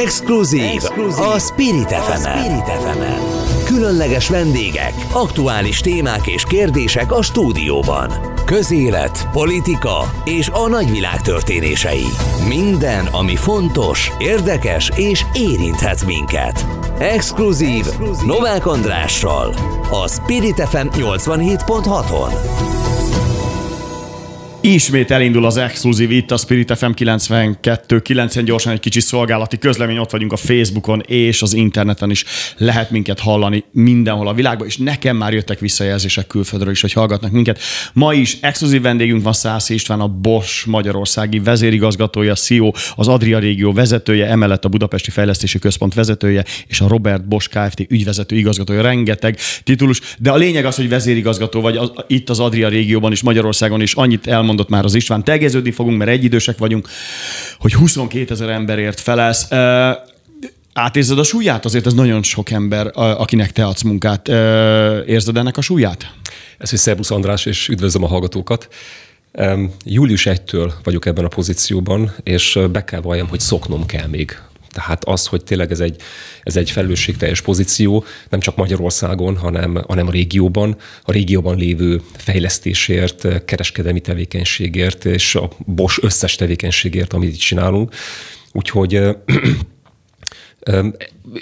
Exkluzív, Exkluzív a Spirit fm Különleges vendégek, aktuális témák és kérdések a stúdióban. Közélet, politika és a nagyvilág történései. Minden, ami fontos, érdekes és érinthet minket. Exkluzív, Novák Andrással, a Spirit FM 87.6-on. Ismét elindul az exkluzív itt a Spirit FM 92 9 gyorsan egy kicsi szolgálati közlemény, ott vagyunk a Facebookon és az interneten is lehet minket hallani mindenhol a világban, és nekem már jöttek visszajelzések külföldről is, hogy hallgatnak minket. Ma is exkluzív vendégünk van Szász István, a Bosch Magyarországi vezérigazgatója, CEO, az Adria régió vezetője, emellett a Budapesti Fejlesztési Központ vezetője, és a Robert Bosch Kft. ügyvezető igazgatója. Rengeteg titulus, de a lényeg az, hogy vezérigazgató vagy az, itt az Adria régióban is, Magyarországon is annyit elmond mondott már az István, tegeződni fogunk, mert egyidősek vagyunk, hogy 22 ezer emberért felelsz. Átérzed a súlyát? Azért ez nagyon sok ember, akinek te adsz munkát. Érzed ennek a súlyát? Ez, hogy Szerbusz András, és üdvözlöm a hallgatókat. Július 1-től vagyok ebben a pozícióban, és be kell valljam, hogy szoknom kell még tehát az, hogy tényleg ez egy, ez egy felelősségteljes pozíció, nem csak Magyarországon, hanem, hanem a régióban, a régióban lévő fejlesztésért, kereskedelmi tevékenységért és a Bosch összes tevékenységért, amit itt csinálunk. Úgyhogy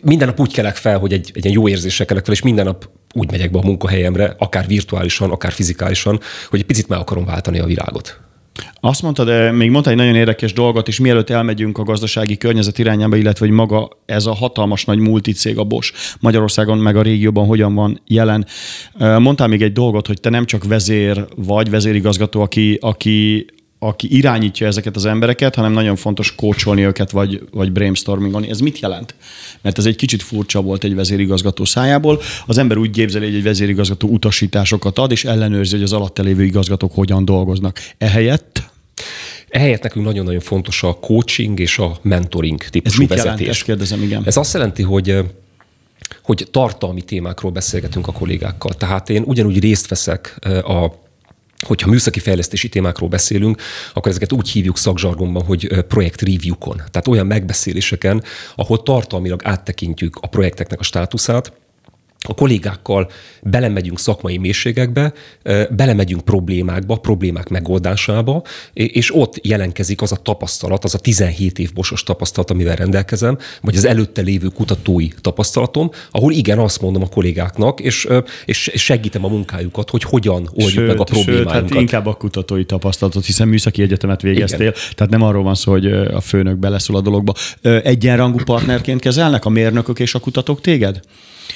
minden nap úgy kelek fel, hogy egy, egy jó érzéssel kelek fel, és minden nap úgy megyek be a munkahelyemre, akár virtuálisan, akár fizikálisan, hogy egy picit meg akarom váltani a világot. Azt mondtad, de még mondta egy nagyon érdekes dolgot, és mielőtt elmegyünk a gazdasági környezet irányába, illetve hogy maga ez a hatalmas nagy multicég a Bosch Magyarországon meg a régióban hogyan van jelen. Mondtál még egy dolgot, hogy te nem csak vezér vagy, vezérigazgató, aki, aki aki irányítja ezeket az embereket, hanem nagyon fontos kócsolni őket, vagy, vagy brainstormingolni. Ez mit jelent? Mert ez egy kicsit furcsa volt egy vezérigazgató szájából. Az ember úgy képzeli, hogy egy vezérigazgató utasításokat ad, és ellenőrzi, hogy az alatt lévő igazgatók hogyan dolgoznak. Ehelyett Ehelyett nekünk nagyon-nagyon fontos a coaching és a mentoring típusú Ez mit vezetés. Jelent? Ezt kérdezem, igen. Ez azt jelenti, hogy hogy tartalmi témákról beszélgetünk a kollégákkal. Tehát én ugyanúgy részt veszek a hogyha műszaki fejlesztési témákról beszélünk, akkor ezeket úgy hívjuk szakzsargonban, hogy projekt review-kon. Tehát olyan megbeszéléseken, ahol tartalmilag áttekintjük a projekteknek a státuszát, a kollégákkal belemegyünk szakmai mélységekbe, belemegyünk problémákba, problémák megoldásába, és ott jelenkezik az a tapasztalat, az a 17 év bosos tapasztalat, amivel rendelkezem, vagy az előtte lévő kutatói tapasztalatom, ahol igen, azt mondom a kollégáknak, és, és segítem a munkájukat, hogy hogyan oldjuk sőt, meg a problémákat. Sőt, hát inkább a kutatói tapasztalatot, hiszen műszaki egyetemet végeztél, igen. tehát nem arról van szó, hogy a főnök beleszól a dologba. Egyenrangú partnerként kezelnek a mérnökök és a kutatók téged?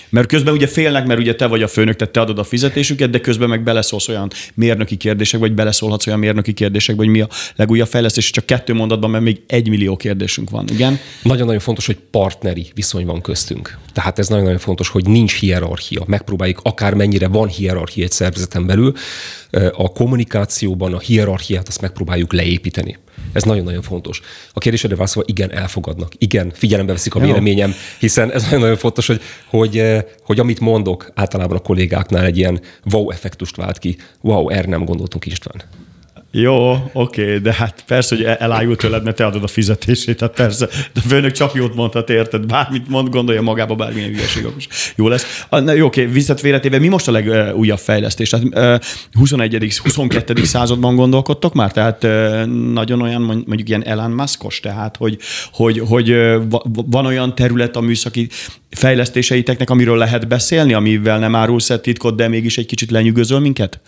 Mert közben ugye félnek, mert ugye te vagy a főnök, tehát te adod a fizetésüket, de közben meg beleszólsz olyan mérnöki kérdések, vagy beleszólhatsz olyan mérnöki kérdések, vagy mi a legújabb fejlesztés, csak kettő mondatban, mert még egy millió kérdésünk van. Igen? Nagyon-nagyon fontos, hogy partneri viszony van köztünk. Tehát ez nagyon-nagyon fontos, hogy nincs hierarchia. Megpróbáljuk akármennyire van hierarchia egy szervezeten belül, a kommunikációban a hierarchiát azt megpróbáljuk leépíteni. Ez nagyon-nagyon fontos. A kérdésedre válaszolva, igen, elfogadnak. Igen, figyelembe veszik a véleményem, hiszen ez nagyon-nagyon fontos, hogy, hogy, hogy amit mondok, általában a kollégáknál egy ilyen wow effektust vált ki. Wow, erre nem gondoltunk István. Jó, oké, de hát persze, hogy elájult tőled, mert te adod a fizetését, tehát persze, de a főnök csak jót mondhat, érted? Bármit mond, gondolja magába bármilyen hülyeség, is jó lesz. Na, jó, oké, okay, mi most a legújabb fejlesztés? Tehát 21. 22. században gondolkodtok már? Tehát nagyon olyan, mondjuk ilyen Elon Muskos, tehát hogy, hogy, hogy van olyan terület a műszaki fejlesztéseiteknek, amiről lehet beszélni, amivel nem árulsz el titkot, de mégis egy kicsit lenyűgözöl minket?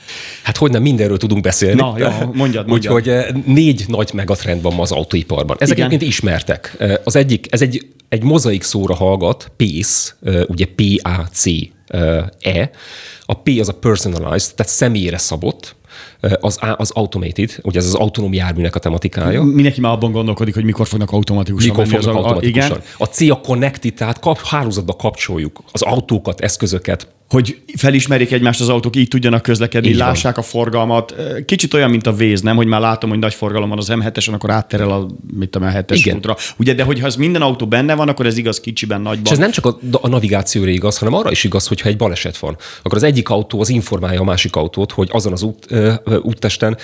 Hát hogy nem, mindenről tudunk beszélni. Na, jó, mondjad, mondjad. Úgyhogy eh, négy nagy megatrend van ma az autóiparban. Ezek Igen. egyébként ismertek. Eh, az egyik, ez egy, egy mozaik szóra hallgat, PACE, eh, ugye P-A-C-E. A P az a personalized, tehát személyre szabott, az, az automated, ugye ez az autonóm járműnek a tematikája. Mindenki már abban gondolkodik, hogy mikor fognak automatikusan Mikor menni fognak az automatikusan. A, igen. a C a connected, tehát kap, hálózatba kapcsoljuk az autókat, eszközöket, hogy felismerik egymást az autók, így tudjanak közlekedni, így lássák van. a forgalmat. Kicsit olyan, mint a véz, nem? Hogy már látom, hogy nagy forgalom van az M7-esen, akkor átterel a, mit tudom, a 7-es útra. Ugye, de hogyha ez minden autó benne van, akkor ez igaz kicsiben, nagyban. És ez nem csak a, a navigációra igaz, hanem arra is igaz, hogyha egy baleset van. Akkor az egyik autó az informálja a másik autót, hogy azon az út, ö, úttesten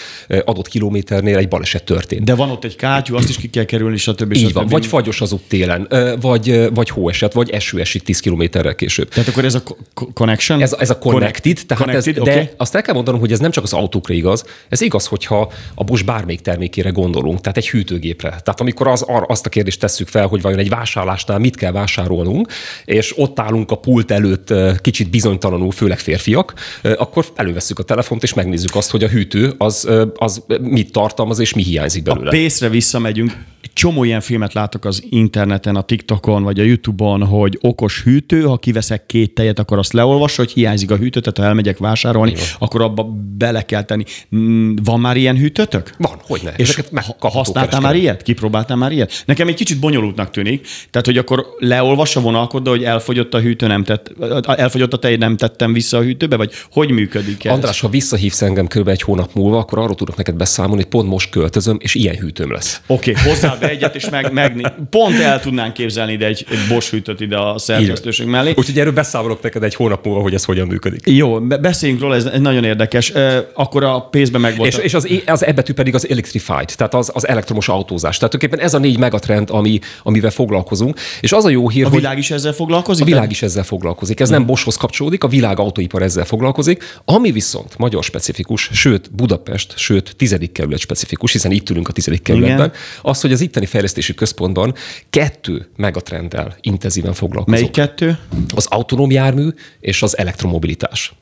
adott kilométernél egy baleset történt. De van ott egy kátyú, azt is ki kell kerülni, stb. Így stb. van, vagy fagyos az út télen, vagy, vagy hóeset, vagy eső esik 10 kilométerrel később. Tehát akkor ez a co- connection? Ez, ez a connected, tehát connected, ez, de okay. azt el kell mondanom, hogy ez nem csak az autókra igaz, ez igaz, hogyha a Bosch bármelyik termékére gondolunk, tehát egy hűtőgépre. Tehát amikor az, azt a kérdést tesszük fel, hogy vajon egy vásárlásnál mit kell vásárolnunk, és ott állunk a pult előtt kicsit bizonytalanul, főleg férfiak, akkor elővesszük a telefont, és megnézzük azt, hogy a hűtő az, az mit tartalmaz, és mi hiányzik belőle. A pészre visszamegyünk, egy csomó ilyen filmet látok az interneten, a TikTokon vagy a YouTube-on, hogy okos hűtő, ha kiveszek két tejet, akkor azt leolvassa, hogy hiányzik a hűtő, tehát ha elmegyek vásárolni, Igen. akkor abba bele kell tenni. Mm, Van már ilyen hűtőtök? Van. És Ezeket ha- megkapható használtál már ilyet? Kipróbáltál már ilyet? Nekem egy kicsit bonyolultnak tűnik. Tehát, hogy akkor leolvassa vonalkodda, hogy elfogyott a hűtő, nem tett, elfogyott a tej, nem tettem vissza a hűtőbe, vagy hogy működik ez? András, ha visszahívsz engem kb. egy hónap múlva, akkor arról tudok neked beszámolni, hogy pont most költözöm, és ilyen hűtőm lesz. Oké, okay, hozzá be egyet, és meg, meg pont el tudnánk képzelni ide egy, egy Bosch hűtőt ide a szerkesztőség mellé. Úgyhogy erről beszámolok neked egy hónap múlva, hogy ez hogyan működik. Jó, be- beszéljünk róla, ez nagyon érdekes. Akkor a pénzben meg volt. És, és az, az ebbetű pedig az electrified, tehát az, az elektromos autózás. Tehát tulajdonképpen ez a négy megatrend, ami, amivel foglalkozunk. És az a jó hír, a hogy világ is ezzel foglalkozik? a világ is ezzel foglalkozik. Ez nem Boschhoz kapcsolódik, a világ autóipar ezzel foglalkozik. Ami viszont magyar specifikus, sőt Budapest, sőt tizedik kerület specifikus, hiszen itt ülünk a tizedik kerületben, Igen. az, hogy az itteni fejlesztési központban kettő megatrenddel intenzíven foglalkozunk. Melyik kettő? az autonóm jármű és az elektromobilitás.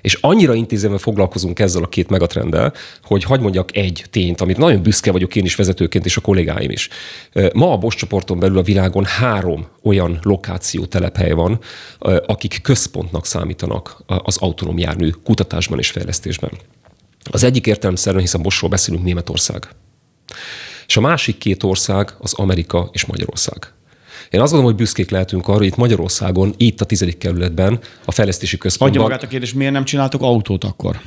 És annyira intézően foglalkozunk ezzel a két megatrenddel, hogy hagyd mondjak egy tényt, amit nagyon büszke vagyok én is vezetőként, és a kollégáim is. Ma a Bosch csoporton belül a világon három olyan lokáció telephely van, akik központnak számítanak az autonóm jármű kutatásban és fejlesztésben. Az egyik értelemszerűen, hiszen Boschról beszélünk, Németország. És a másik két ország az Amerika és Magyarország. Én azt gondolom, hogy büszkék lehetünk arra, hogy itt Magyarországon, itt a tizedik kerületben, a fejlesztési Adja központban, magát a kérdés, miért nem csináltok autót akkor?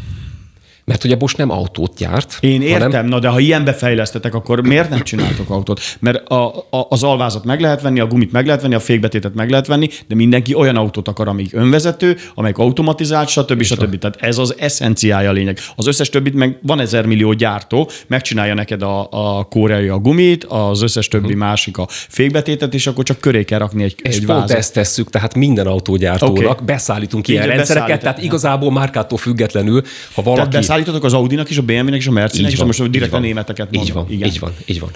Mert ugye Bosch nem autót gyárt, Én értem, hanem na de ha ilyenbe fejlesztetek, akkor miért nem csináltok autót? Mert a, a, az alvázat meg lehet venni, a gumit meg lehet venni, a fékbetétet meg lehet venni, de mindenki olyan autót akar, amelyik önvezető, amelyik automatizált, stb. stb. Tehát ez az eszenciája a lényeg. Az összes többit meg van ezer millió gyártó, megcsinálja neked a, a koreai a gumit, az összes többi másik a fékbetétet, és akkor csak köré kell rakni egy, és egy pont vázat. ezt tesszük, tehát minden autógyártónak Oké. beszállítunk Így ilyen rendszereket, tehát igazából márkától függetlenül, ha Tehát beszállítotok az Audinak is, a BMW-nek is, a Mercedes-nek is, most direkt a németeket mondom. Így van, Igen. így van, így van.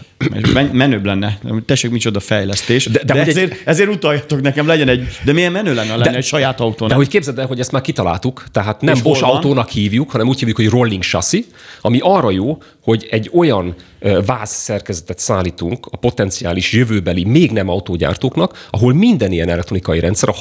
És men- menőbb lenne. Tessék, micsoda fejlesztés. De, de, de de hogy egy- ezért, ezért utaljatok nekem, legyen egy... De milyen menő lenne, lenne egy saját autón? De hogy képzeld el, hogy ezt már kitaláltuk, tehát nem És Bosch autónak hívjuk, hanem úgy hívjuk, hogy rolling chassis, ami arra jó, hogy egy olyan váz szerkezetet szállítunk a potenciális jövőbeli, még nem autógyártóknak, ahol minden ilyen elektronikai rendszer a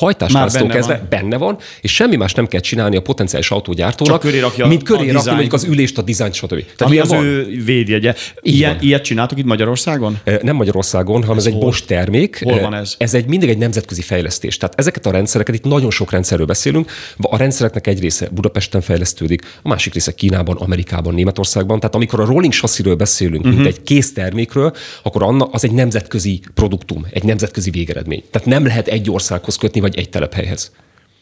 benne kezdve van. benne van, és semmi más nem kell csinálni a potenciális autógyártónak, köré mint köré rakja dizájnt. mondjuk az ülést, a dizájnt, stb. Tehát Ami az van. ő védjegye. Ilyen, ilyet csináltok itt Magyarországon? Nem Magyarországon, hanem ez, egy hol? Bosch termék. Hol van ez? Ez egy mindig egy nemzetközi fejlesztés. Tehát ezeket a rendszereket, itt nagyon sok rendszerről beszélünk. A rendszereknek egy része Budapesten fejlesztődik, a másik része Kínában, Amerikában, Németországban. Tehát amikor a rolling chassisről beszélünk, uh-huh. Mhm. mint egy késztermékről, akkor anna, az egy nemzetközi produktum, egy nemzetközi végeredmény. Tehát nem lehet egy országhoz kötni, vagy egy telephelyhez.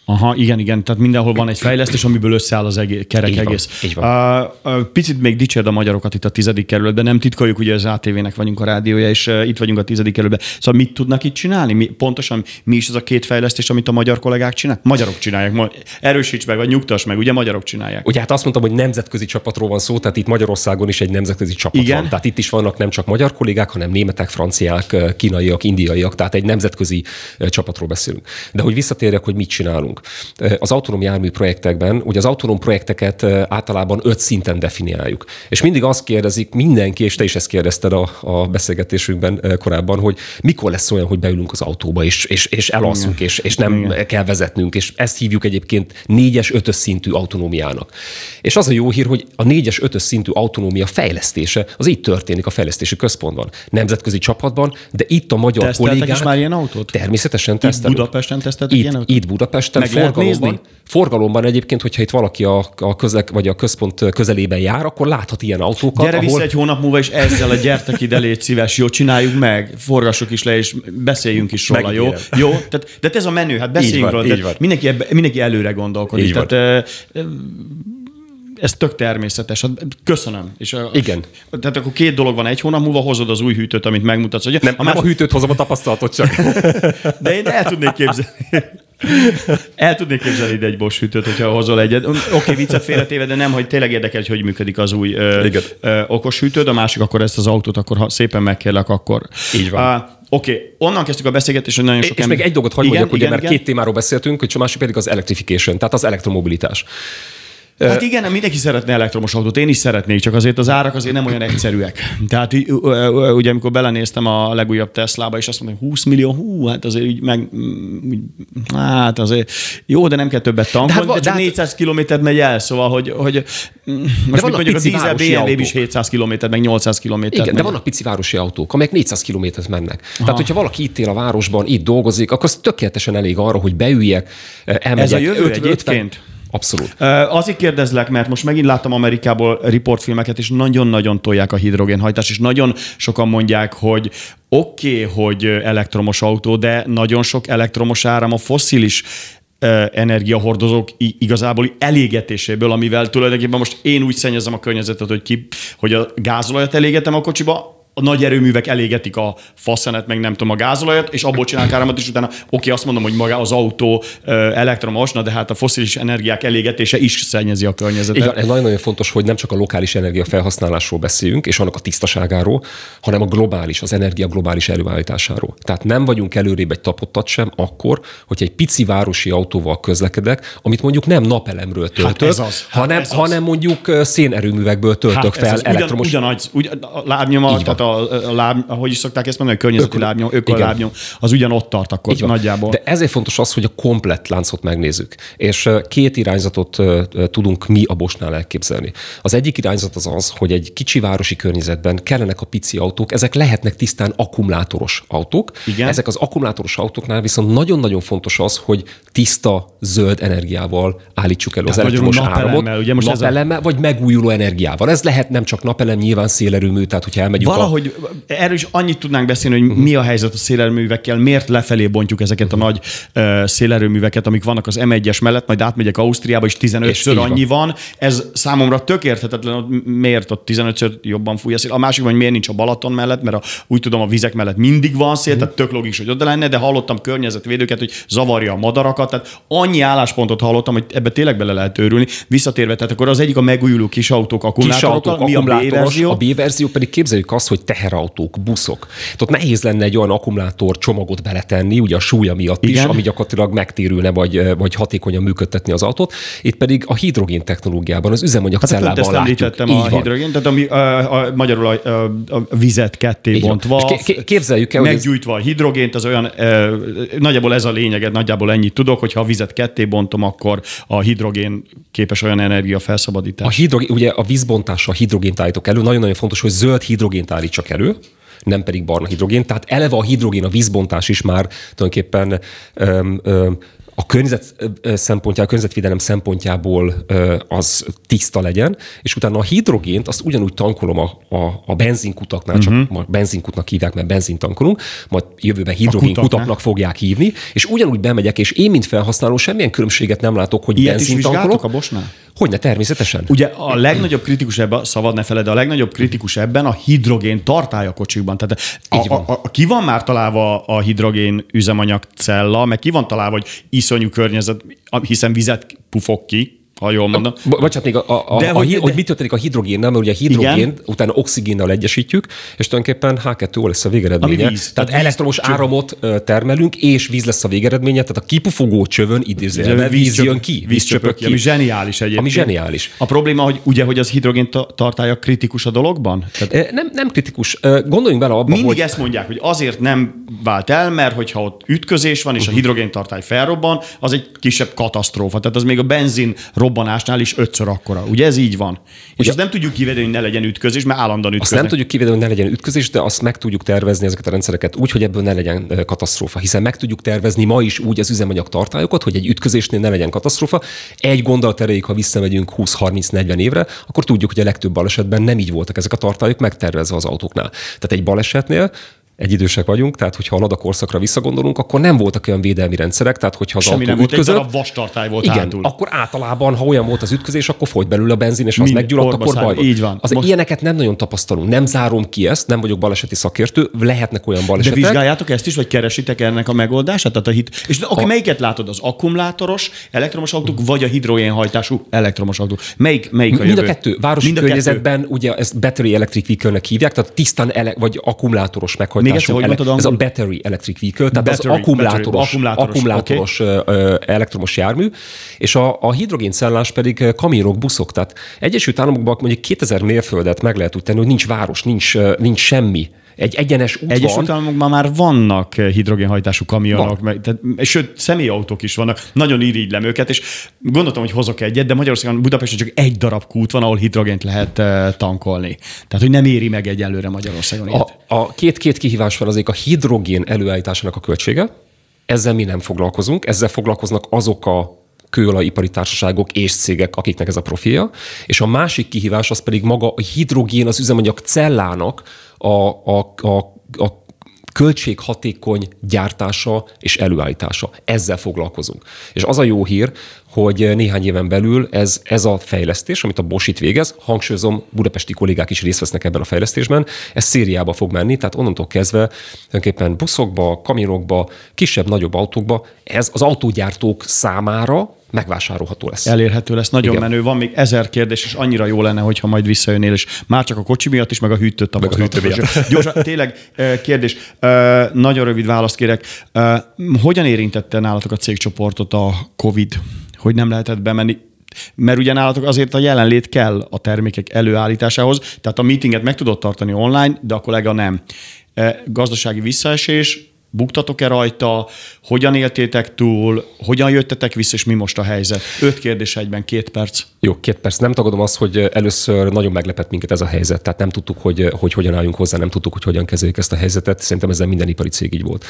Aha, igen, igen. Tehát mindenhol van egy fejlesztés, amiből összeáll az egész, kerek Így van, egész. így Uh, uh, picit még dicsérd a magyarokat itt a tizedik kerületben. Nem titkoljuk, ugye az ATV-nek vagyunk a rádiója, és uh, itt vagyunk a tizedik kerületben. Szóval mit tudnak itt csinálni? Mi, pontosan mi is az a két fejlesztés, amit a magyar kollégák csinálnak? Magyarok csinálják. Ma- Erősíts meg, vagy nyugtass meg, ugye magyarok csinálják. Ugye hát azt mondtam, hogy nemzetközi csapatról van szó, tehát itt Magyarországon is egy nemzetközi csapat Igen. van. Tehát itt is vannak nem csak magyar kollégák, hanem németek, franciák, kínaiak, indiaiak, tehát egy nemzetközi csapatról beszélünk. De hogy visszatérjek, hogy mit csinálunk. Ö, Az autonóm jármű projektekben, ugye az autonóm projekteket általában öt szinten definiáljuk. És mindig azt kérdezik mindenki, és te is ezt kérdezted a, a beszélgetésünkben korábban, hogy mikor lesz olyan, hogy beülünk az autóba, és, és, és elalszunk, és, és nem Igen. kell vezetnünk, és ezt hívjuk egyébként négyes, ötös szintű autonómiának. És az a jó hír, hogy a négyes, ötös szintű autonómia fejlesztése az itt történik a fejlesztési központban, nemzetközi csapatban, de itt a magyar kollégák... már ilyen autót? Természetesen tesztelünk. Budapesten teszteltek itt, ilyen autót? Itt Budapesten, Meg lehet forgalomban, nézni? forgalomban egyébként, hogyha itt valaki a, a közlek, vagy a központ közelében jár, akkor láthat ilyen autókat, Gyere vissza ahol egy hónap múlva, és ezzel a gyertek ide, légy szíves, jó, csináljuk meg, forgassuk is le, és beszéljünk is róla, jó? Megígérem. Jó? Tehát, de ez a menő, hát beszéljünk van, róla. így van. Mindenki, ebbe, mindenki előre gondolkodik. Így. Tehát, ez tök természetes. Hát köszönöm. És a, Igen. Tehát akkor két dolog van, egy hónap múlva hozod az új hűtőt, amit megmutatsz. Hogy Nem, a, nem a hűtőt hozom, a tapasztalatot csak. De én el tudnék képzelni. El tudnék képzelni ide egy Bosch hűtőt, hogyha hozol egyet. Oké, okay, viccet félretéve, de nem, hogy tényleg érdekel, hogy hogy működik az új ö, ö, okos hűtőd, a másik akkor ezt az autót, akkor ha szépen megkérlek, akkor. Így van. Uh, Oké, okay. onnan kezdtük a beszélgetést, hogy nagyon sok És még egy dolgot hagyd mondjak, ugye, igen, mert igen. két témáról beszéltünk, hogy a másik pedig az electrification, tehát az elektromobilitás. Hát igen, mindenki szeretne elektromos autót, én is szeretnék, csak azért az árak azért nem olyan egyszerűek. Tehát ugye amikor belenéztem a legújabb Teslába, és azt mondtam, hogy 20 millió, hú, hát azért így meg, mm, hát azért jó, de nem kell többet tankolni, de, hát de de hát- 400 kilométert megy el, szóval, hogy, hogy mm, most mit mondjuk a dízel BMW is autók. 700 kilométer, meg 800 kilométer. Igen, de vannak pici városi autók, amelyek 400 kilométert mennek. Aha. Tehát, hogyha valaki itt él a városban, itt dolgozik, akkor az tökéletesen elég arra, hogy beüljek, eh, elmegyek. Ez a jövő 50 egyébként? Abszolút. Azért kérdezlek, mert most megint láttam Amerikából riportfilmeket, és nagyon-nagyon tolják a hidrogénhajtást, és nagyon sokan mondják, hogy oké, okay, hogy elektromos autó, de nagyon sok elektromos áram a fosszilis ö, energiahordozók igazából elégetéséből, amivel tulajdonképpen most én úgy szennyezem a környezetet, hogy, ki, hogy a gázolajat elégetem a kocsiba, a nagy erőművek elégetik a faszenet, meg nem tudom, a gázolajat, és abból csinálnak áramot, és utána oké, azt mondom, hogy maga az autó elektromos, na de hát a foszilis energiák elégetése is szennyezi a környezetet. Igen, ez nagyon-nagyon fontos, hogy nem csak a lokális energia felhasználásról beszéljünk, és annak a tisztaságáról, hanem a globális, az energia globális előállításáról. Tehát nem vagyunk előrébb egy tapottat sem akkor, hogy egy pici városi autóval közlekedek, amit mondjuk nem napelemről töltök, ez az, hát hanem, ez az. hanem mondjuk ö, szénerőművekből töltök ez fel az ugyan, elektromos... Ugyanaz, ugyan, a lábnyoma, tehát a, a láb, ahogy is szokták ezt mondani, a környezeti Öko- lábnyom, Igen. ökolábnyom, az ugyan ott tart akkor van. nagyjából. De ezért fontos az, hogy a komplett láncot megnézzük. És két irányzatot tudunk mi a Bosnál elképzelni. Az egyik irányzat az az, hogy egy kicsi városi környezetben kellenek a pici autók, ezek lehetnek tisztán akkumulátoros autók. Igen. Ezek az akkumulátoros autóknál viszont nagyon-nagyon fontos az, hogy tiszta zöld energiával állítsuk elő az Tehát elektromos magyarul áramot. napelemmel, ugye most ez a- napelemmel, vagy megújuló energiával. Ez lehet nem csak napelem, nyilván szélerőmű, tehát hogyha elmegyünk a... Valahogy erről is annyit tudnánk beszélni, hogy mi a helyzet a szélerőművekkel, miért lefelé bontjuk ezeket a nagy uh, szélerőműveket, amik vannak az M1-es mellett, majd átmegyek Ausztriába, és És így 15-ször van. annyi van. Ez számomra tök érthetetlen, hogy miért ott 15-ször jobban fúj a szél. A másik, hogy miért nincs a Balaton mellett, mert a, úgy tudom, a vizek mellett mindig van szél, tehát tök logikus, hogy oda lenne, de hallottam környezetvédőket, hogy zavarja a madarakat, tehát annyi álláspontot hallottam, hogy ebbe tényleg bele lehet őrülni. Visszatérve, tehát akkor az egyik a megújuló kis autók kis akkumulátorokkal, autók, mi a B akkumulátoros, verzió? a B verzió pedig képzeljük azt, hogy teherautók, buszok. Tehát ott nehéz lenne egy olyan akkumulátor csomagot beletenni, ugye a súlya miatt is, Igen. ami gyakorlatilag megtérülne, vagy, vagy hatékonyan működtetni az autót. Itt pedig a hidrogén technológiában, az üzemanyag Hát pont ezt cellával látjuk. Így a van. hidrogén, tehát ami a, a, magyarul a, a, a vizet ketté Így bontva, ké- képzeljük el, hogy ez- meggyújtva a hidrogént, az olyan, e, nagyjából ez a lényeg, nagyjából ennyit tudok, hogy ha a vizet ketté bontom, akkor a hidrogén képes olyan energia A felszabadítás. hidrogén, ugye a vízbontással hidrogént állítok elő, nagyon-nagyon fontos, hogy zöld hidrogént állítsak elő, nem pedig barna hidrogén. Tehát eleve a hidrogén, a vízbontás is már tulajdonképpen öm, öm, a környezet szempontjából, a környezetvédelem szempontjából az tiszta legyen, és utána a hidrogént azt ugyanúgy tankolom a, a, a benzinkutaknál, csak uh-huh. ma benzinkutnak hívják, mert benzint tankolunk, majd jövőben hidrogén kutaknak fogják hívni, és ugyanúgy bemegyek, és én, mint felhasználó, semmilyen különbséget nem látok, hogy Ilyet benzint tankolok. a Bosnál? Hogyne, természetesen. Ugye a legnagyobb kritikus ebben, szabad ne feled, a legnagyobb kritikus ebben a hidrogén tartály a kocsikban. Tehát a, van. a, a, ki van már találva a hidrogén üzemanyag cella, meg ki van találva, hogy iszonyú környezet, hiszen vizet pufog ki, ha jól mondom. Bo- Bocsánat, még a, a, De a, a, hogy- de- hogy mit történik a hidrogénnel, mert ugye a hidrogén Igen. utána oxigénnel egyesítjük, és tulajdonképpen H2O lesz a végeredménye. Ami víz. Tehát víz- elektromos cső- áramot termelünk, és víz lesz a végeredménye, tehát a kipufogó csövön idézőjelben víz Vízcsöp- jön ki, vízcsöpök ki, ami zseniális egyébként. Ami zseniális. A probléma, hogy ugye, hogy az hidrogén ta- tartálya kritikus a dologban? Tehát Nem, nem kritikus. Gondoljunk bele abba, mindig hogy... ezt mondják, hogy azért nem vált el, mert hogyha ott ütközés van, és Mhm. a hidrogéntartály felrobban, az egy kisebb katasztrófa. Tehát az még a benzin robbanásnál is ötször akkora. Ugye ez így van? És Ugye- azt nem tudjuk kivenni, hogy ne legyen ütközés, mert állandóan Azt ütköznek. nem tudjuk kivédeni, hogy ne legyen ütközés, de azt meg tudjuk tervezni ezeket a rendszereket úgy, hogy ebből ne legyen katasztrófa. Hiszen meg tudjuk tervezni ma is úgy az üzemanyag tartályokat, hogy egy ütközésnél ne legyen katasztrófa. Egy gondolat erejéig, ha visszamegyünk 20-30-40 évre, akkor tudjuk, hogy a legtöbb balesetben nem így voltak ezek a tartályok megtervezve az autóknál. Tehát egy balesetnél egy idősek vagyunk, tehát hogyha a Lada korszakra visszagondolunk, akkor nem voltak olyan védelmi rendszerek, tehát hogyha az Semmi autó nem ütközött, egy vastartály volt igen, hátul. akkor általában, ha olyan volt az ütközés, akkor folyt belőle a benzin, és az Mind meggyulladt, akkor száll. baj. Így van. Az Most- ilyeneket nem nagyon tapasztalunk. Nem zárom ki ezt, nem vagyok baleseti szakértő, lehetnek olyan De balesetek. vizsgáljátok ezt is, vagy keresitek ennek a megoldását? Tehát a hit... És oké, melyiket látod? Az akkumulátoros elektromos autók, vagy a hidrogénhajtású elektromos autók? Melyik, melyik a Mind jövő? a kettő. Városi Mind a környezetben ugye ezt battery electric vehicle-nek hívják, tehát tisztán ele- vagy akkumulátoros Még egyszer, hogy ele- mondtad ez a battery electric vehicle, tehát Battery, az akkumulátoros, akkumulátoros, akkumulátoros, ö, elektromos jármű, és a, a hidrogéncellás pedig kamionok, buszok. Tehát Egyesült Államokban mondjuk 2000 mérföldet meg lehet úgy tenni, hogy nincs város, nincs, nincs semmi. Egy egyenes út Egyesült van. Államokban már vannak eh, hidrogénhajtású kamionok, Van. tehát, sőt, személyautók is vannak. Nagyon irigylem őket, és gondoltam, hogy hozok egyet, de Magyarországon Budapesten csak egy darab kút van, ahol hidrogént lehet eh, tankolni. Tehát, hogy nem éri meg egyelőre Magyarországon. ilyet. A, a két-két kihívás van azért a hidrogén előállításának a költsége. Ezzel mi nem foglalkozunk, ezzel foglalkoznak azok a kőolajipari társaságok és cégek, akiknek ez a profilja. És a másik kihívás az pedig maga a hidrogén, az üzemanyag cellának a, a, a, a költséghatékony gyártása és előállítása. Ezzel foglalkozunk. És az a jó hír, hogy néhány éven belül ez, ez a fejlesztés, amit a Bosch itt végez, hangsúlyozom, budapesti kollégák is részt vesznek ebben a fejlesztésben, ez szériába fog menni, tehát onnantól kezdve tulajdonképpen buszokba, kamionokba, kisebb-nagyobb autókba, ez az autógyártók számára megvásárolható lesz. Elérhető lesz, nagyon Igen. menő. Van még ezer kérdés, és annyira jó lenne, hogyha majd visszajönnél, és már csak a kocsi miatt is, meg a hűtőt tapasztalatok. hűtő is. Gyorsan, tényleg eh, kérdés, eh, nagyon rövid választ kérek. Eh, Hogyan érintette nálatok a cégcsoportot a COVID, hogy nem lehetett bemenni? Mert ugye nálatok azért a jelenlét kell a termékek előállításához, tehát a meetinget meg tudod tartani online, de a kollega nem. Eh, Gazdasági visszaesés, Buktatok-e rajta? Hogyan éltétek túl? Hogyan jöttetek vissza, és mi most a helyzet? Öt kérdés egyben, két perc. Jó, két perc. Nem tagadom azt, hogy először nagyon meglepett minket ez a helyzet. Tehát nem tudtuk, hogy, hogy hogyan álljunk hozzá, nem tudtuk, hogy hogyan kezeljük ezt a helyzetet. Szerintem ezzel minden ipari cég így volt.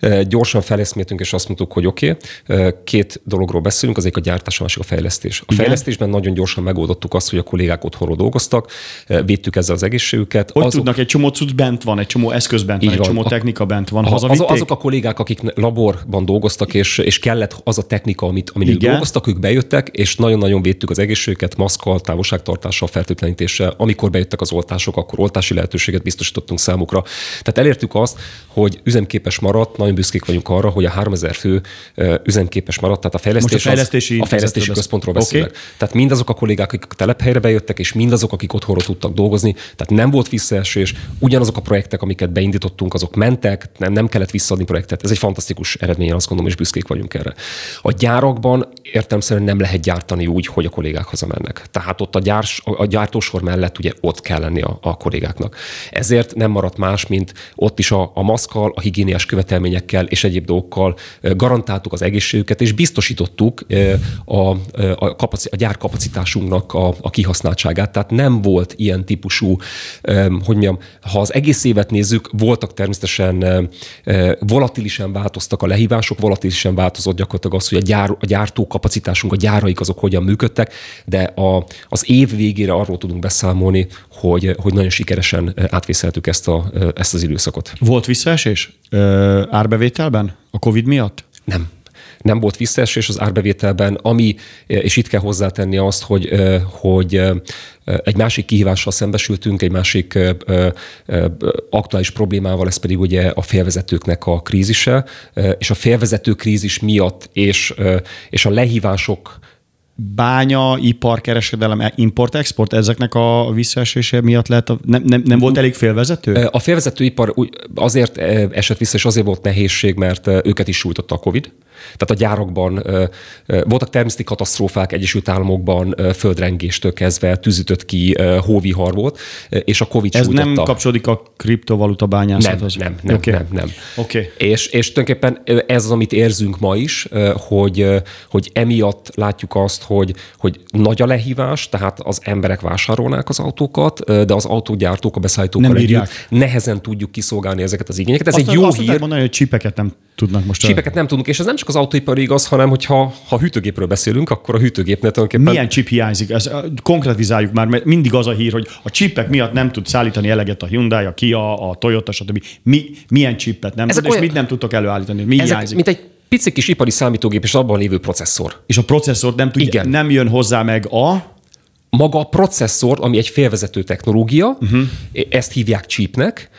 E, Gyorsan feleszméltünk, és azt mondtuk, hogy oké, okay, két dologról beszélünk, az egyik a gyártás, a másik a fejlesztés. A Igen. fejlesztésben nagyon gyorsan megoldottuk azt, hogy a kollégák otthonról dolgoztak, védtük ezzel az egészségüket. Hogy tudnak, egy csomó cucc bent van, egy csomó eszköz bent van, Így egy van. csomó A- technika bent van. Az, azok a kollégák, akik laborban dolgoztak, és, és kellett az a technika, amit, Igen. dolgoztak, ők bejöttek, és nagyon-nagyon védtük az egészségüket, maszkkal, távolságtartással, fertőtlenítéssel. Amikor bejöttek az oltások, akkor oltási lehetőséget biztosítottunk számukra. Tehát elértük azt, hogy üzemképes maradt, nagyon büszkék vagyunk arra, hogy a 3000 fő üzemképes maradt, tehát a fejlesztés Most a fejlesztési az, a fejlesztési központról beszél- beszélek. Oké. Tehát mindazok a kollégák, akik a telephelyre bejöttek, és mindazok, akik otthonról tudtak dolgozni, tehát nem volt visszaesés, ugyanazok a projektek, amiket beindítottunk, azok mentek, nem, nem kellett visszaadni projektet. Ez egy fantasztikus eredmény, én azt gondolom, és büszkék vagyunk erre. A gyárakban értelemszerűen nem lehet gyártani úgy, hogy a kollégák hazamennek. Tehát ott a, gyárs, a gyártósor mellett ugye ott kell lenni a, a kollégáknak. Ezért nem maradt más, mint ott is a, a maszkkal, a higiéniás követelményekkel és egyéb dolgokkal garantáltuk az egészségüket, és biztosítottuk a, a, kapaci, a gyár kapacitásunknak a, a kihasználtságát. Tehát nem volt ilyen típusú, hogy mondjam, ha az egész évet nézzük, voltak természetesen volatilisen változtak a lehívások, volatilisen változott gyakorlatilag az, hogy a, gyár, a gyártó kapacitásunk, a gyáraik azok hogyan működtek, de a, az év végére arról tudunk beszámolni, hogy, hogy nagyon sikeresen átvészeltük ezt, a, ezt az időszakot. Volt visszaesés ö, árbevételben a COVID miatt? Nem. Nem volt visszaesés az árbevételben, ami, és itt kell hozzátenni azt, hogy, hogy egy másik kihívással szembesültünk, egy másik aktuális problémával, ez pedig ugye a félvezetőknek a krízise, és a félvezető krízis miatt, és, és a lehívások Bánya, ipar, kereskedelem, import-export, ezeknek a visszaesése miatt lehet, a, nem, nem, nem volt elég félvezető? A félvezetőipar azért esett vissza, és azért volt nehézség, mert őket is sújtotta a COVID. Tehát a gyárakban voltak természeti katasztrófák Egyesült Államokban, földrengéstől kezdve tűzütött ki, hóvihar volt, és a COVID Ez sújtotta. nem kapcsolódik a kriptovaluta nem, bányászathoz? nem, nem, Oké. okay. nem, nem. Oké. És, és tulajdonképpen ez az, amit érzünk ma is, hogy, hogy emiatt látjuk azt, hogy, hogy nagy a lehívás, tehát az emberek vásárolnák az autókat, de az autógyártók, a beszállítókkal Nem együtt nehezen tudjuk kiszolgálni ezeket az igényeket. Ez Azt, egy jó azt hír. mondani, hogy csipeket nem tudnak most. Csípeket nem tudunk, és ez nem csak az autóipar igaz, hanem hogyha ha hűtőgépről beszélünk, akkor a hűtőgépnél tulajdonképpen Milyen chip hiányzik? Ez, konkretizáljuk már, mert mindig az a hír, hogy a chipek miatt nem tud szállítani eleget a Hyundai, a Kia, a Toyota, stb. Mi, milyen chipet nem Ezek tud, és olyan- mit nem tudtok előállítani? Mi ezek, hiányzik? mint egy pici kis ipari számítógép és abban lévő processzor. És a processzort nem tudja, Igen. nem jön hozzá meg a... Maga a processzor, ami egy félvezető technológia, uh-huh. ezt hívják chipnek,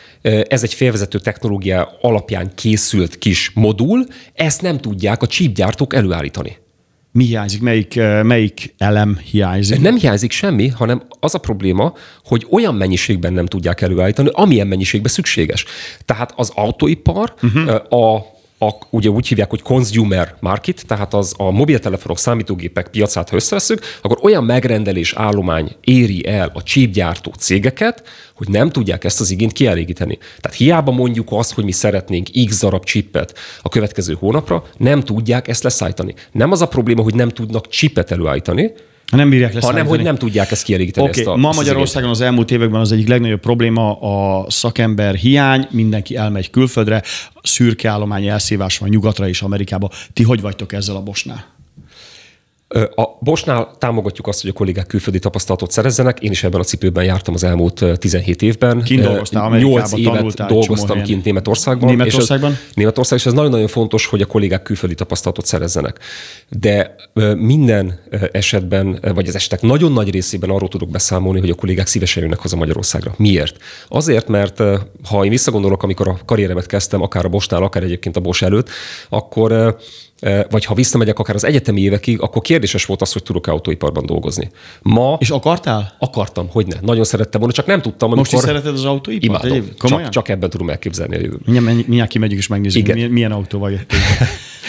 ez egy félvezető technológia alapján készült kis modul, ezt nem tudják a chipgyártók előállítani. Mi hiányzik? Melyik, ö, melyik elem hiányzik? Nem hiányzik semmi, hanem az a probléma, hogy olyan mennyiségben nem tudják előállítani, amilyen mennyiségben szükséges. Tehát az autóipar uh-huh. a a, ugye úgy hívják, hogy consumer market, tehát az a mobiltelefonok, számítógépek piacát, ha összeveszünk, akkor olyan megrendelés állomány éri el a csípgyártó cégeket, hogy nem tudják ezt az igényt kielégíteni. Tehát hiába mondjuk azt, hogy mi szeretnénk X darab chipet a következő hónapra, nem tudják ezt leszállítani. Nem az a probléma, hogy nem tudnak chipet előállítani, nem bírják leszállítani. hanem hogy nem tudják ezt kielégíteni. Oké, ezt a, ma Magyarországon az elmúlt években az egyik legnagyobb probléma a szakember hiány, mindenki elmegy külföldre, szürke állomány elszívás van nyugatra és Amerikába. Ti hogy vagytok ezzel a Bosnál? A Bosnál támogatjuk azt, hogy a kollégák külföldi tapasztalatot szerezzenek. Én is ebben a cipőben jártam az elmúlt ö, 17 évben. Kint dolgoztál Ö, Amerikában, Nyolc évet dolgoztam kint Németországban. Németországban? És ez, Németország, és ez nagyon-nagyon fontos, hogy a kollégák külföldi tapasztalatot szerezzenek. De minden esetben, vagy az esetek nagyon nagy részében arról tudok beszámolni, hogy a kollégák szívesen jönnek haza Magyarországra. Miért? Azért, mert ha én visszagondolok, amikor a karrieremet kezdtem, akár a Bosnál, akár egyébként a Bos előtt, akkor vagy ha visszamegyek akár az egyetemi évekig, akkor kérdéses volt az, hogy tudok autóiparban dolgozni. Ma És akartál? akartam, hogy ne. Nagyon szerettem volna, csak nem tudtam, amikor... Most is szereted az autóipart? Imádom. Csak, csak ebben tudom elképzelni a jövőt. Mindjárt, kimegyünk és megnézzük, Igen. milyen, milyen autóval jöttél.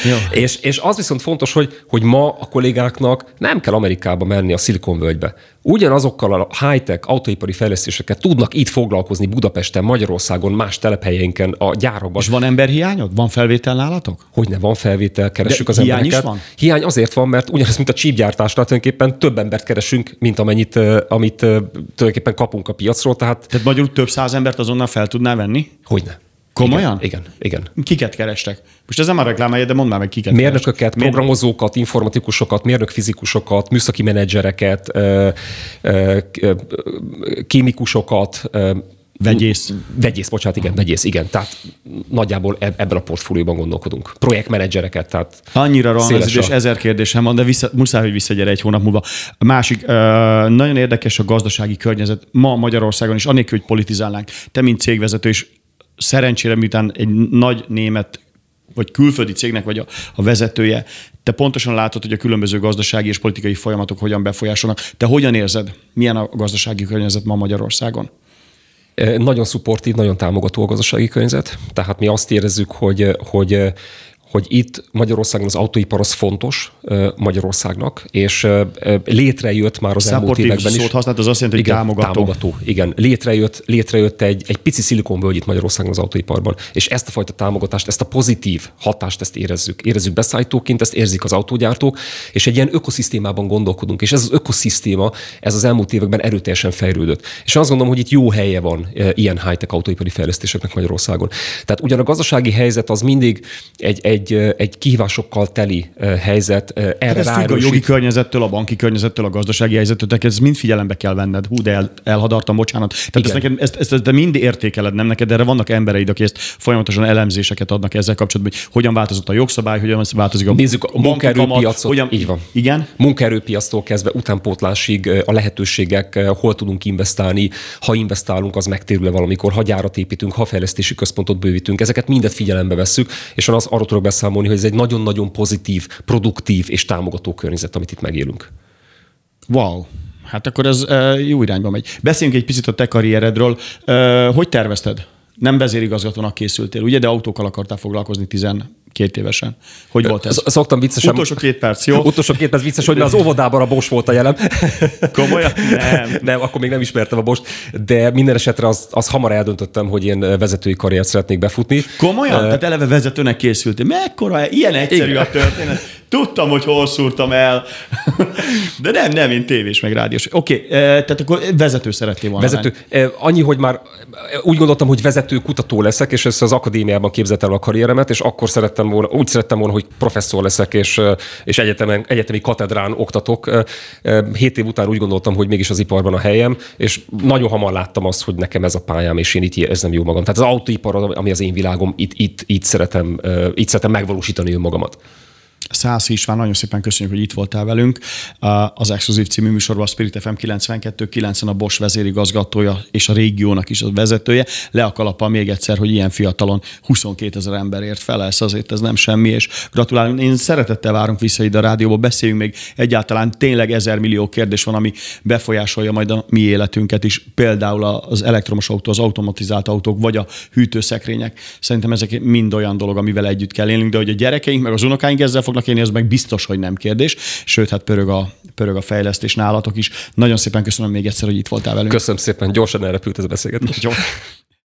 Jó. És, és az viszont fontos, hogy, hogy ma a kollégáknak nem kell Amerikába menni a Szilikonvölgybe. Ugyanazokkal a high-tech autóipari fejlesztéseket tudnak itt foglalkozni Budapesten, Magyarországon, más telephelyeinken, a gyárakban. És van emberhiányod? Van felvétel nálatok? hogy ne van felvétel, keressük De az hiány embereket. is van? Hiány azért van, mert ugyanaz, mint a csípgyártásnál tulajdonképpen több embert keresünk, mint amennyit, amit tulajdonképpen kapunk a piacról, tehát Tehát magyarul több száz embert azonnal fel tudnál venni? hogy ne. Komolyan? Igen, igen. igen. Kiket kerestek? Most ez nem a reklám de mondd már meg kiket Mérnököket, kerestek. Programozókat, informatikusokat, mérnökfizikusokat, műszaki menedzsereket, ö, ö, ö, kémikusokat, Vegyész. Vegyész, bocsánat, igen, vegyész, igen. Tehát nagyjából eb- ebben a portfólióban gondolkodunk. Projektmenedzsereket, tehát Annyira rohan ez, széles és ezer kérdésem van, de vissza, muszáj, hogy visszagyere egy hónap múlva. A másik, nagyon érdekes a gazdasági környezet ma Magyarországon is, anélkül, hogy politizálnánk. Te, mint cégvezető, és szerencsére, miután egy nagy német vagy külföldi cégnek vagy a, a vezetője, te pontosan látod, hogy a különböző gazdasági és politikai folyamatok hogyan befolyásolnak. Te hogyan érzed, milyen a gazdasági környezet ma Magyarországon? Nagyon szupportív, nagyon támogató a gazdasági környezet. Tehát mi azt érezzük, hogy, hogy, hogy itt Magyarországon az autóipar az fontos Magyarországnak, és létrejött már az elmúlt években is. szót használt, az azt jelenti, hogy igen, támogató. támogató. Igen, létrejött, létrejött egy, egy pici szilikonvölgy itt Magyarországon az autóiparban, és ezt a fajta támogatást, ezt a pozitív hatást, ezt érezzük. Érezzük beszállítóként, ezt érzik az autógyártók, és egy ilyen ökoszisztémában gondolkodunk, és ez az ökoszisztéma, ez az elmúlt években erőteljesen fejlődött. És azt gondolom, hogy itt jó helye van ilyen high-tech autóipari fejlesztéseknek Magyarországon. Tehát ugyan a gazdasági helyzet az mindig egy, egy, e, egy kihívásokkal teli helyzet, erre Hát ez függ a jogi környezettől, a banki környezettől, a gazdasági helyzettől, tehát ez mind figyelembe kell venned. Hú, de el, elhadartam, bocsánat. Tehát ezt, Igen. neked, ezt, ezt, te mind értékeled, nem neked, erre vannak embereid, akik ezt folyamatosan elemzéseket adnak ezzel kapcsolatban, hogy hogyan változott a jogszabály, hogyan változik a Nézzük a munkaerőpiacot. hogyan, Így van. Igen? munkaerőpiactól kezdve utánpótlásig a lehetőségek, hol tudunk investálni, ha investálunk, az megtérül-e valamikor, ha gyárat építünk, ha fejlesztési központot bővítünk. Ezeket mindet figyelembe vesszük, és az arról tudok beszámolni, hogy ez egy nagyon-nagyon pozitív, produktív és támogató környezet, amit itt megélünk. Wow. Hát akkor ez uh, jó irányba megy. Beszéljünk egy picit a te karrieredről. Uh, hogy tervezted? Nem vezérigazgatónak készültél, ugye? De autókkal akartál foglalkozni 12 évesen. Hogy volt ez? Szoktam viccesen... Utolsó két perc, jó? Utolsó két perc vicces, hogy az óvodában a Bosch volt a jelem. Komolyan? Nem. nem, akkor még nem ismertem a Bost, de minden esetre az, az hamar eldöntöttem, hogy én vezetői karriert szeretnék befutni. Komolyan? Tehát eleve vezetőnek készültél. Mekkora? Ilyen egyszerű Igen. a történet. Tudtam, hogy hol szúrtam el. De nem, nem, én tévés meg rádiós. Oké, okay, tehát akkor vezető szeretnél volna. Vezető. Lenni. Annyi, hogy már úgy gondoltam, hogy vezető kutató leszek, és ezt az akadémiában képzeltem a karrieremet, és akkor szerettem volna, úgy szerettem volna, hogy professzor leszek, és, és egyetemen, egyetemi katedrán oktatok. Hét év után úgy gondoltam, hogy mégis az iparban a helyem, és nagyon hamar láttam azt, hogy nekem ez a pályám, és én itt érzem jó magam. Tehát az autóipar, ami az én világom, itt, itt, itt, szeretem, itt szeretem megvalósítani önmagamat. Szász István, nagyon szépen köszönjük, hogy itt voltál velünk. Az Exkluzív című műsorban a Spirit FM 92-90 a Bosch vezérigazgatója és a régiónak is a vezetője. Le a kalappal még egyszer, hogy ilyen fiatalon 22 ezer ember ért fel, ez azért ez nem semmi, és gratulálunk. Én szeretettel várunk vissza ide a rádióba, beszéljünk még egyáltalán tényleg ezer millió kérdés van, ami befolyásolja majd a mi életünket is, például az elektromos autó, az automatizált autók, vagy a hűtőszekrények. Szerintem ezek mind olyan dolog, amivel együtt kell élnünk, de hogy a gyerekeink, meg az unokáink ezzel fognak élni, az meg biztos, hogy nem kérdés. Sőt, hát pörög a, pörög a fejlesztés nálatok is. Nagyon szépen köszönöm még egyszer, hogy itt voltál velünk. Köszönöm szépen, gyorsan elrepült ez a beszélgetés. Jó.